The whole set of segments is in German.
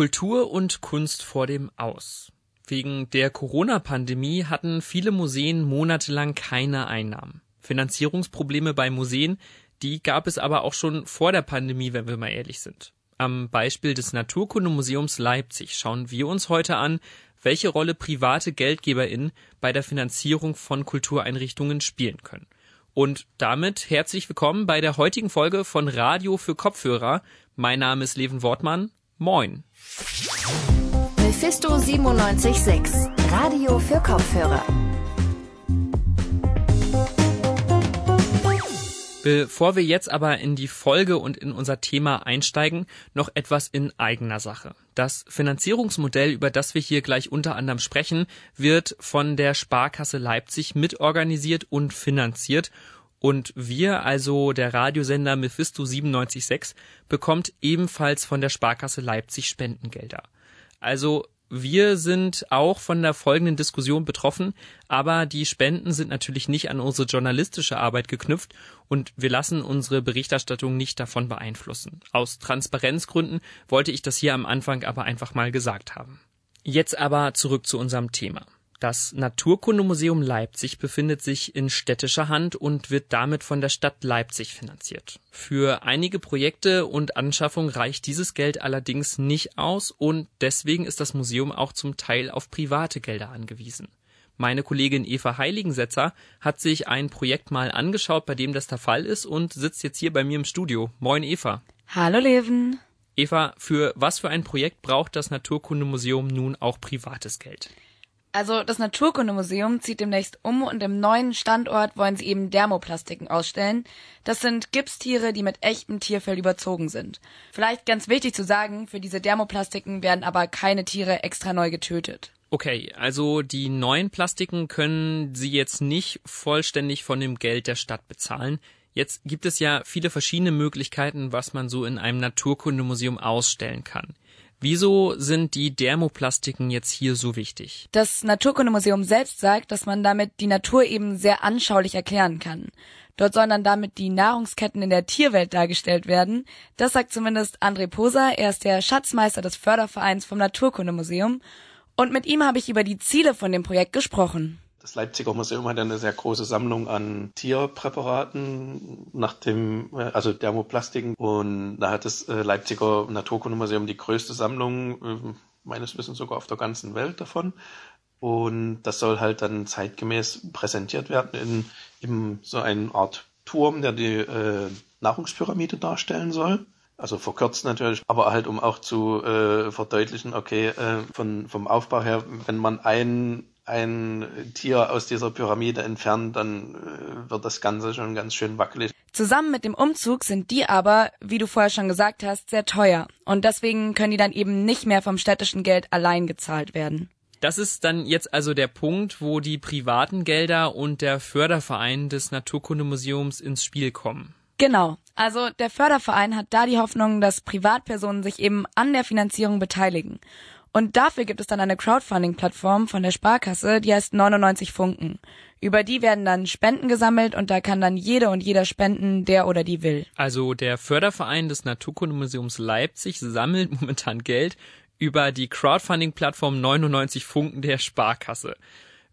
Kultur und Kunst vor dem Aus. Wegen der Corona-Pandemie hatten viele Museen monatelang keine Einnahmen. Finanzierungsprobleme bei Museen, die gab es aber auch schon vor der Pandemie, wenn wir mal ehrlich sind. Am Beispiel des Naturkundemuseums Leipzig schauen wir uns heute an, welche Rolle private GeldgeberInnen bei der Finanzierung von Kultureinrichtungen spielen können. Und damit herzlich willkommen bei der heutigen Folge von Radio für Kopfhörer. Mein Name ist Leven Wortmann. Moin. Mephisto 976, Radio für Kopfhörer. Bevor wir jetzt aber in die Folge und in unser Thema einsteigen, noch etwas in eigener Sache. Das Finanzierungsmodell, über das wir hier gleich unter anderem sprechen, wird von der Sparkasse Leipzig mitorganisiert und finanziert und wir, also der Radiosender Mephisto 976, bekommt ebenfalls von der Sparkasse Leipzig Spendengelder. Also wir sind auch von der folgenden Diskussion betroffen, aber die Spenden sind natürlich nicht an unsere journalistische Arbeit geknüpft und wir lassen unsere Berichterstattung nicht davon beeinflussen. Aus Transparenzgründen wollte ich das hier am Anfang aber einfach mal gesagt haben. Jetzt aber zurück zu unserem Thema. Das Naturkundemuseum Leipzig befindet sich in städtischer Hand und wird damit von der Stadt Leipzig finanziert. Für einige Projekte und Anschaffungen reicht dieses Geld allerdings nicht aus und deswegen ist das Museum auch zum Teil auf private Gelder angewiesen. Meine Kollegin Eva Heiligensetzer hat sich ein Projekt mal angeschaut, bei dem das der Fall ist und sitzt jetzt hier bei mir im Studio. Moin Eva. Hallo Leven. Eva, für was für ein Projekt braucht das Naturkundemuseum nun auch privates Geld? Also das Naturkundemuseum zieht demnächst um und im neuen Standort wollen sie eben Dermoplastiken ausstellen. Das sind Gipstiere, die mit echtem Tierfell überzogen sind. Vielleicht ganz wichtig zu sagen, für diese Dermoplastiken werden aber keine Tiere extra neu getötet. Okay, also die neuen Plastiken können Sie jetzt nicht vollständig von dem Geld der Stadt bezahlen. Jetzt gibt es ja viele verschiedene Möglichkeiten, was man so in einem Naturkundemuseum ausstellen kann. Wieso sind die Dermoplastiken jetzt hier so wichtig? Das Naturkundemuseum selbst sagt, dass man damit die Natur eben sehr anschaulich erklären kann. Dort sollen dann damit die Nahrungsketten in der Tierwelt dargestellt werden. Das sagt zumindest André Poser. Er ist der Schatzmeister des Fördervereins vom Naturkundemuseum. Und mit ihm habe ich über die Ziele von dem Projekt gesprochen. Das Leipziger Museum hat eine sehr große Sammlung an Tierpräparaten nach dem, äh, also Dermoplastiken. Und da hat das äh, Leipziger Naturkundemuseum die größte Sammlung, äh, meines Wissens sogar auf der ganzen Welt davon. Und das soll halt dann zeitgemäß präsentiert werden in, in so eine Art Turm, der die äh, Nahrungspyramide darstellen soll. Also verkürzt natürlich, aber halt um auch zu äh, verdeutlichen, okay, äh, von, vom Aufbau her, wenn man ein ein Tier aus dieser Pyramide entfernt, dann äh, wird das Ganze schon ganz schön wackelig. Zusammen mit dem Umzug sind die aber, wie du vorher schon gesagt hast, sehr teuer. Und deswegen können die dann eben nicht mehr vom städtischen Geld allein gezahlt werden. Das ist dann jetzt also der Punkt, wo die privaten Gelder und der Förderverein des Naturkundemuseums ins Spiel kommen. Genau. Also der Förderverein hat da die Hoffnung, dass Privatpersonen sich eben an der Finanzierung beteiligen. Und dafür gibt es dann eine Crowdfunding-Plattform von der Sparkasse, die heißt 99 Funken. Über die werden dann Spenden gesammelt und da kann dann jeder und jeder spenden, der oder die will. Also der Förderverein des Naturkundemuseums Leipzig sammelt momentan Geld über die Crowdfunding-Plattform 99 Funken der Sparkasse.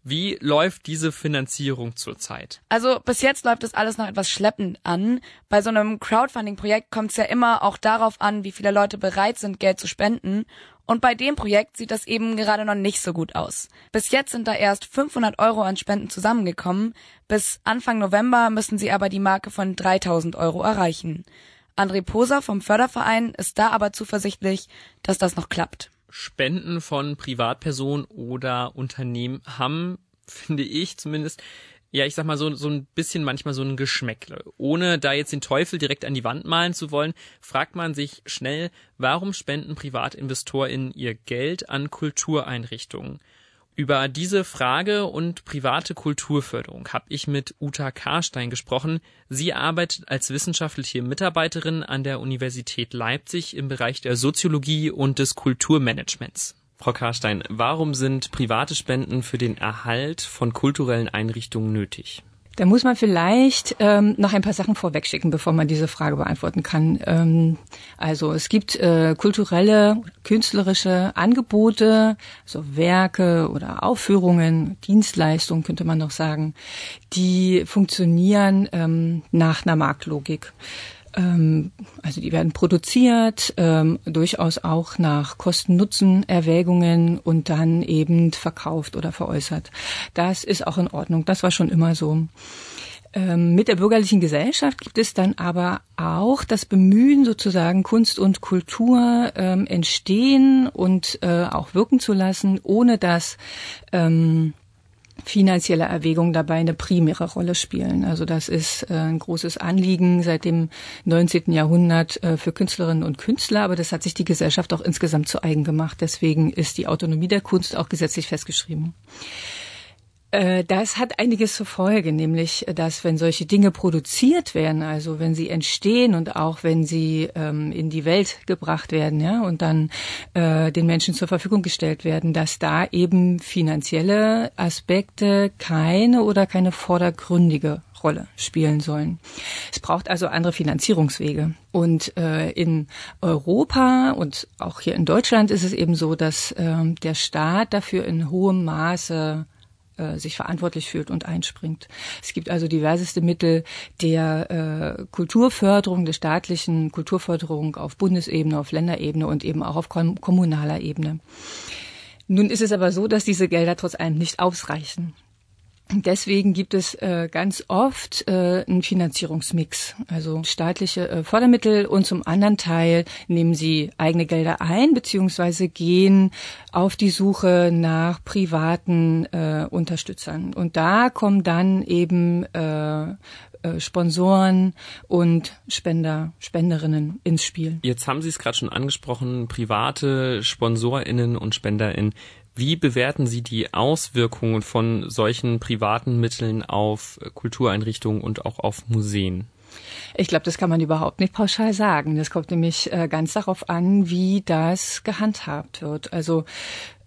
Wie läuft diese Finanzierung zurzeit? Also bis jetzt läuft das alles noch etwas schleppend an. Bei so einem Crowdfunding-Projekt kommt es ja immer auch darauf an, wie viele Leute bereit sind, Geld zu spenden. Und bei dem Projekt sieht das eben gerade noch nicht so gut aus. Bis jetzt sind da erst 500 Euro an Spenden zusammengekommen. Bis Anfang November müssen sie aber die Marke von 3000 Euro erreichen. André Poser vom Förderverein ist da aber zuversichtlich, dass das noch klappt. Spenden von Privatpersonen oder Unternehmen haben, finde ich zumindest, ja, ich sag mal so, so ein bisschen manchmal so ein Geschmäckle. Ohne da jetzt den Teufel direkt an die Wand malen zu wollen, fragt man sich schnell, warum spenden PrivatinvestorInnen ihr Geld an Kultureinrichtungen? Über diese Frage und private Kulturförderung habe ich mit Uta Karstein gesprochen. Sie arbeitet als wissenschaftliche Mitarbeiterin an der Universität Leipzig im Bereich der Soziologie und des Kulturmanagements. Frau Karstein, warum sind private Spenden für den Erhalt von kulturellen Einrichtungen nötig? Da muss man vielleicht ähm, noch ein paar Sachen vorwegschicken, bevor man diese Frage beantworten kann. Ähm, also es gibt äh, kulturelle, künstlerische Angebote, so Werke oder Aufführungen, Dienstleistungen könnte man noch sagen, die funktionieren ähm, nach einer Marktlogik ähm, also die werden produziert, ähm, durchaus auch nach Kosten-Nutzen-Erwägungen und dann eben verkauft oder veräußert. Das ist auch in Ordnung. Das war schon immer so. Ähm, mit der bürgerlichen Gesellschaft gibt es dann aber auch das Bemühen, sozusagen Kunst und Kultur ähm, entstehen und äh, auch wirken zu lassen, ohne dass ähm, finanzielle Erwägungen dabei eine primäre Rolle spielen. Also das ist äh, ein großes Anliegen seit dem 19. Jahrhundert äh, für Künstlerinnen und Künstler, aber das hat sich die Gesellschaft auch insgesamt zu eigen gemacht. Deswegen ist die Autonomie der Kunst auch gesetzlich festgeschrieben. Äh, das hat einiges zur Folge, nämlich, dass wenn solche Dinge produziert werden, also wenn sie entstehen und auch wenn sie ähm, in die Welt gebracht werden, ja, und dann äh, den Menschen zur Verfügung gestellt werden, dass da eben finanzielle Aspekte keine oder keine vordergründige Rolle spielen sollen. Es braucht also andere Finanzierungswege. Und äh, in Europa und auch hier in Deutschland ist es eben so, dass äh, der Staat dafür in hohem Maße äh, sich verantwortlich fühlt und einspringt. Es gibt also diverseste Mittel der äh, Kulturförderung, der staatlichen Kulturförderung auf Bundesebene, auf Länderebene und eben auch auf kom kommunaler Ebene. Nun ist es aber so, dass diese Gelder trotz allem nicht ausreichen. Deswegen gibt es äh, ganz oft äh, einen Finanzierungsmix, also staatliche äh, Fördermittel und zum anderen Teil nehmen sie eigene Gelder ein beziehungsweise gehen auf die Suche nach privaten äh, Unterstützern. Und da kommen dann eben äh, äh, Sponsoren und Spender, Spenderinnen ins Spiel. Jetzt haben Sie es gerade schon angesprochen, private SponsorInnen und SpenderInnen. Wie bewerten Sie die Auswirkungen von solchen privaten Mitteln auf Kultureinrichtungen und auch auf Museen? Ich glaube, das kann man überhaupt nicht pauschal sagen. Das kommt nämlich äh, ganz darauf an, wie das gehandhabt wird. Also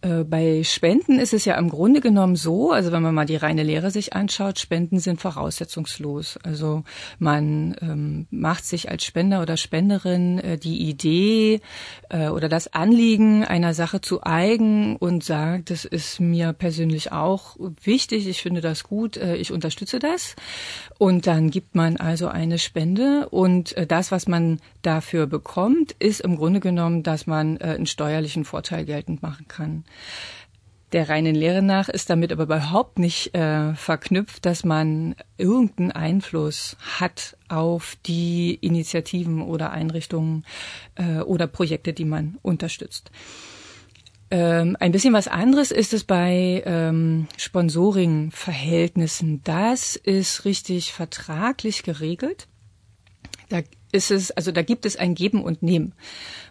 bei Spenden ist es ja im Grunde genommen so, also wenn man mal die reine Lehre sich anschaut, Spenden sind voraussetzungslos. Also man ähm, macht sich als Spender oder Spenderin äh, die Idee äh, oder das Anliegen einer Sache zu eigen und sagt, das ist mir persönlich auch wichtig, ich finde das gut, äh, ich unterstütze das. Und dann gibt man also eine Spende und äh, das, was man dafür bekommt, ist im Grunde genommen, dass man äh, einen steuerlichen Vorteil geltend machen kann. Der reinen Lehre nach ist damit aber überhaupt nicht äh, verknüpft, dass man irgendeinen Einfluss hat auf die Initiativen oder Einrichtungen äh, oder Projekte, die man unterstützt. Ähm, ein bisschen was anderes ist es bei ähm, Sponsoring-Verhältnissen. Das ist richtig vertraglich geregelt. Da ist es, also da gibt es ein Geben und Nehmen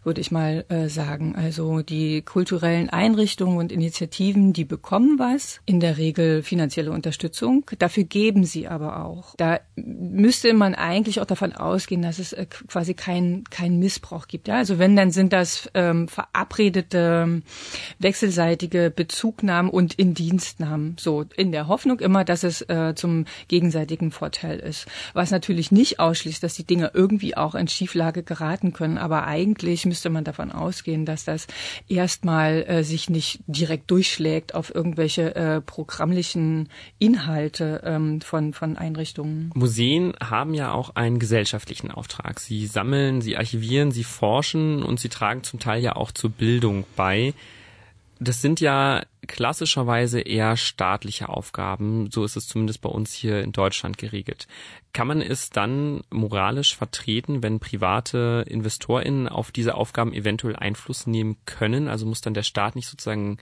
würde ich mal äh, sagen. Also die kulturellen Einrichtungen und Initiativen, die bekommen was, in der Regel finanzielle Unterstützung. Dafür geben sie aber auch. Da müsste man eigentlich auch davon ausgehen, dass es äh, quasi kein, kein Missbrauch gibt. Ja? Also wenn, dann sind das ähm, verabredete wechselseitige Bezugnahmen und Indienstnahmen. So in der Hoffnung immer, dass es äh, zum gegenseitigen Vorteil ist. Was natürlich nicht ausschließt, dass die Dinge irgendwie auch in Schieflage geraten können. Aber eigentlich müsste man davon ausgehen, dass das erstmal äh, sich nicht direkt durchschlägt auf irgendwelche äh, programmlichen Inhalte ähm, von, von Einrichtungen. Museen haben ja auch einen gesellschaftlichen Auftrag. Sie sammeln, sie archivieren, sie forschen und sie tragen zum Teil ja auch zur Bildung bei. Das sind ja klassischerweise eher staatliche Aufgaben. So ist es zumindest bei uns hier in Deutschland geregelt. Kann man es dann moralisch vertreten, wenn private InvestorInnen auf diese Aufgaben eventuell Einfluss nehmen können? Also muss dann der Staat nicht sozusagen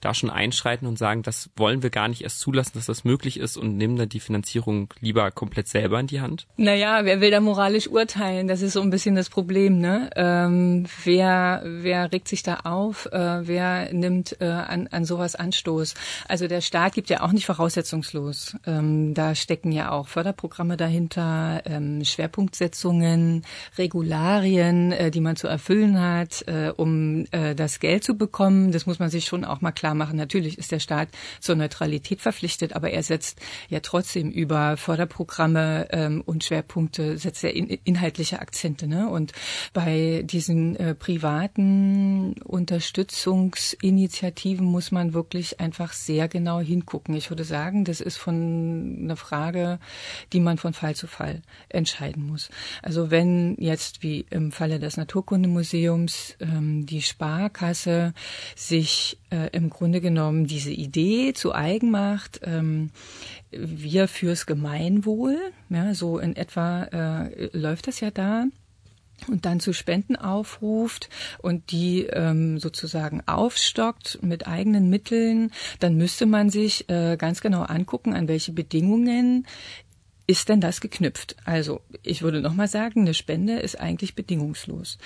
da schon einschreiten und sagen, das wollen wir gar nicht erst zulassen, dass das möglich ist und nehmen dann die Finanzierung lieber komplett selber in die Hand? Naja, wer will da moralisch urteilen? Das ist so ein bisschen das Problem, ne? Ähm, wer, wer regt sich da auf? Äh, wer nimmt äh, an, an sowas Anstoß? Also der Staat gibt ja auch nicht voraussetzungslos. Ähm, da stecken ja auch Förderprogramme dahinter, ähm, Schwerpunktsetzungen, Regularien, äh, die man zu erfüllen hat, äh, um äh, das Geld zu bekommen. Das muss man sich schon auch mal klar klar machen, natürlich ist der Staat zur Neutralität verpflichtet, aber er setzt ja trotzdem über Förderprogramme ähm, und Schwerpunkte, setzt er in, inhaltliche Akzente. Ne? Und bei diesen äh, privaten Unterstützungsinitiativen muss man wirklich einfach sehr genau hingucken. Ich würde sagen, das ist von einer Frage, die man von Fall zu Fall entscheiden muss. Also wenn jetzt wie im Falle des Naturkundemuseums ähm, die Sparkasse sich äh, im Grunde genommen diese Idee zu eigen macht, ähm, wir fürs Gemeinwohl, ja, so in etwa äh, läuft das ja da. Und dann zu Spenden aufruft und die ähm, sozusagen aufstockt mit eigenen Mitteln, dann müsste man sich äh, ganz genau angucken, an welche Bedingungen ist denn das geknüpft? Also ich würde noch mal sagen, eine Spende ist eigentlich bedingungslos.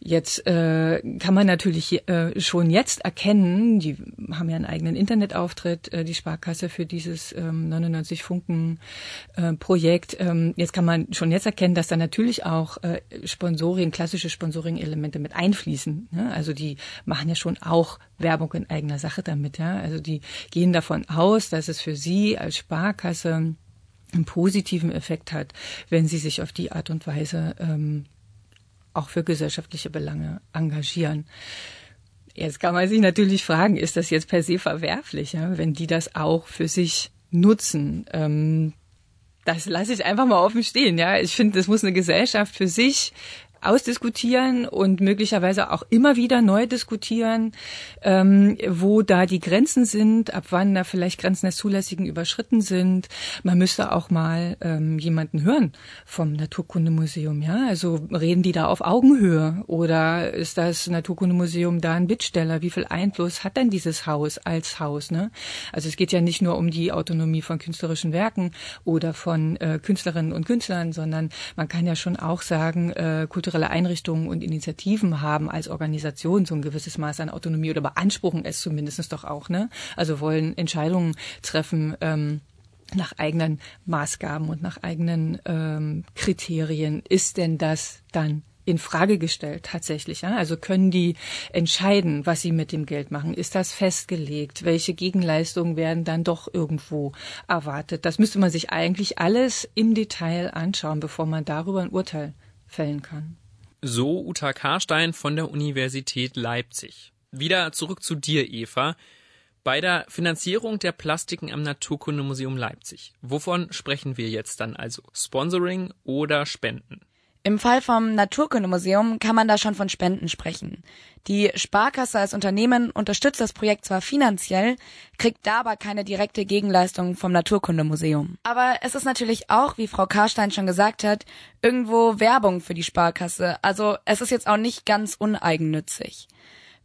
Jetzt äh, kann man natürlich äh, schon jetzt erkennen, die haben ja einen eigenen Internetauftritt, äh, die Sparkasse für dieses ähm, 99 Funken äh, Projekt. Ähm, jetzt kann man schon jetzt erkennen, dass da natürlich auch äh, Sponsoring, klassische Sponsoring-Elemente mit einfließen. Ne? Also die machen ja schon auch Werbung in eigener Sache damit. Ja? Also die gehen davon aus, dass es für sie als Sparkasse einen positiven Effekt hat, wenn sie sich auf die Art und Weise ähm, auch für gesellschaftliche Belange engagieren. Jetzt kann man sich natürlich fragen, ist das jetzt per se verwerflich, ja, wenn die das auch für sich nutzen? Ähm, das lasse ich einfach mal offen stehen. Ja, ich finde, das muss eine Gesellschaft für sich ausdiskutieren und möglicherweise auch immer wieder neu diskutieren, ähm, wo da die Grenzen sind, ab wann da vielleicht Grenzen des Zulässigen überschritten sind. Man müsste auch mal ähm, jemanden hören vom Naturkundemuseum. Ja, also reden die da auf Augenhöhe oder ist das Naturkundemuseum da ein Bittsteller? Wie viel Einfluss hat denn dieses Haus als Haus? Ne? Also es geht ja nicht nur um die Autonomie von künstlerischen Werken oder von äh, Künstlerinnen und Künstlern, sondern man kann ja schon auch sagen, äh, kulturelle kulturelle Einrichtungen und Initiativen haben als Organisation so ein gewisses Maß an Autonomie oder beanspruchen es zumindest doch auch, ne? Also wollen Entscheidungen treffen, ähm, nach eigenen Maßgaben und nach eigenen ähm, Kriterien. Ist denn das dann in Frage gestellt tatsächlich. Ja? Also können die entscheiden, was sie mit dem Geld machen? Ist das festgelegt? Welche Gegenleistungen werden dann doch irgendwo erwartet? Das müsste man sich eigentlich alles im Detail anschauen, bevor man darüber ein Urteil fällen kann. So Uta Karstein von der Universität Leipzig. Wieder zurück zu dir, Eva. Bei der Finanzierung der Plastiken am Naturkundemuseum Leipzig. Wovon sprechen wir jetzt dann also? Sponsoring oder Spenden? Im Fall vom Naturkundemuseum kann man da schon von Spenden sprechen. Die Sparkasse als Unternehmen unterstützt das Projekt zwar finanziell, kriegt da aber keine direkte Gegenleistung vom Naturkundemuseum. Aber es ist natürlich auch, wie Frau Karstein schon gesagt hat, irgendwo Werbung für die Sparkasse. Also es ist jetzt auch nicht ganz uneigennützig.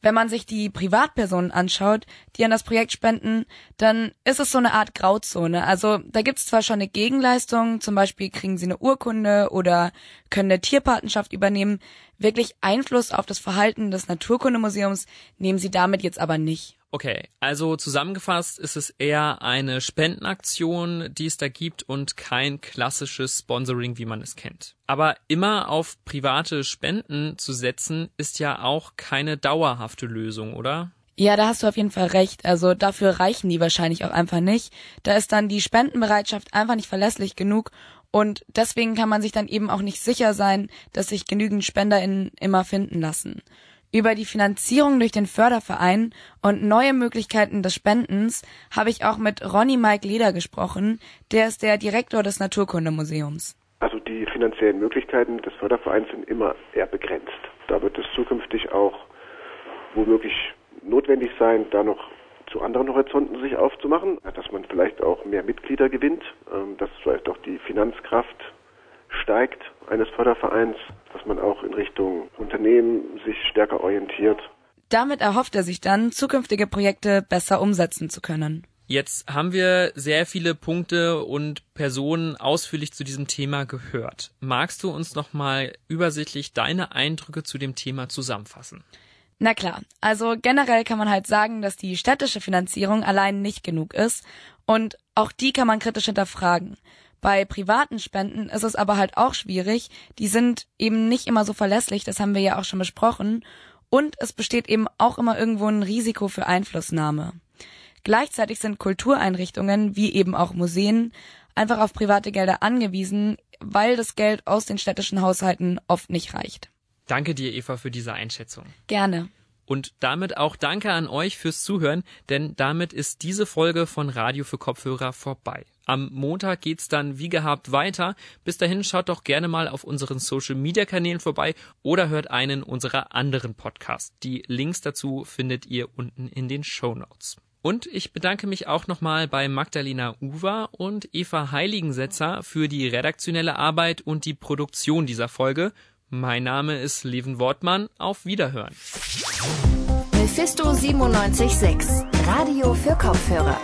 Wenn man sich die Privatpersonen anschaut, die an das Projekt spenden, dann ist es so eine Art Grauzone. Also da gibt es zwar schon eine Gegenleistung, zum Beispiel kriegen sie eine Urkunde oder können eine Tierpatenschaft übernehmen. Wirklich Einfluss auf das Verhalten des Naturkundemuseums nehmen sie damit jetzt aber nicht. Okay, also zusammengefasst ist es eher eine Spendenaktion, die es da gibt und kein klassisches Sponsoring, wie man es kennt. Aber immer auf private Spenden zu setzen, ist ja auch keine dauerhafte Lösung, oder? Ja, da hast du auf jeden Fall recht. Also dafür reichen die wahrscheinlich auch einfach nicht. Da ist dann die Spendenbereitschaft einfach nicht verlässlich genug und deswegen kann man sich dann eben auch nicht sicher sein, dass sich genügend SpenderInnen immer finden lassen. Über die Finanzierung durch den Förderverein und neue Möglichkeiten des Spendens habe ich auch mit Ronny Mike Leder gesprochen. Der ist der Direktor des Naturkundemuseums. Also die finanziellen Möglichkeiten des Fördervereins sind immer eher begrenzt. Da wird es zukünftig auch womöglich notwendig sein, da noch zu anderen Horizonten sich aufzumachen, dass man vielleicht auch mehr Mitglieder gewinnt, ähm, dass vielleicht auch die Finanzkraft steigt eines Fördervereins, dass man auch in Richtung Unternehmen sich stärker orientiert. Damit erhofft er sich dann, zukünftige Projekte besser umsetzen zu können. Jetzt haben wir sehr viele Punkte und Personen ausführlich zu diesem Thema gehört. Magst du uns noch mal übersichtlich deine Eindrücke zu dem Thema zusammenfassen? Na klar, also generell kann man halt sagen, dass die städtische Finanzierung allein nicht genug ist und auch die kann man kritisch hinterfragen. Bei privaten Spenden ist es aber halt auch schwierig. Die sind eben nicht immer so verlässlich, das haben wir ja auch schon besprochen. Und es besteht eben auch immer irgendwo ein Risiko für Einflussnahme. Gleichzeitig sind Kultureinrichtungen, wie eben auch Museen, einfach auf private Gelder angewiesen, weil das Geld aus den städtischen Haushalten oft nicht reicht. Danke dir, Eva, für diese Einschätzung. Gerne. Und damit auch danke an euch fürs Zuhören, denn damit ist diese Folge von Radio für Kopfhörer vorbei. Am Montag geht's dann wie gehabt weiter. Bis dahin schaut doch gerne mal auf unseren Social Media Kanälen vorbei oder hört einen unserer anderen Podcasts. Die Links dazu findet ihr unten in den Show Notes. Und ich bedanke mich auch nochmal bei Magdalena Uwa und Eva Heiligensetzer für die redaktionelle Arbeit und die Produktion dieser Folge. Mein Name ist Leven Wortmann. Auf Wiederhören. Mephisto 976, Radio für Kopfhörer.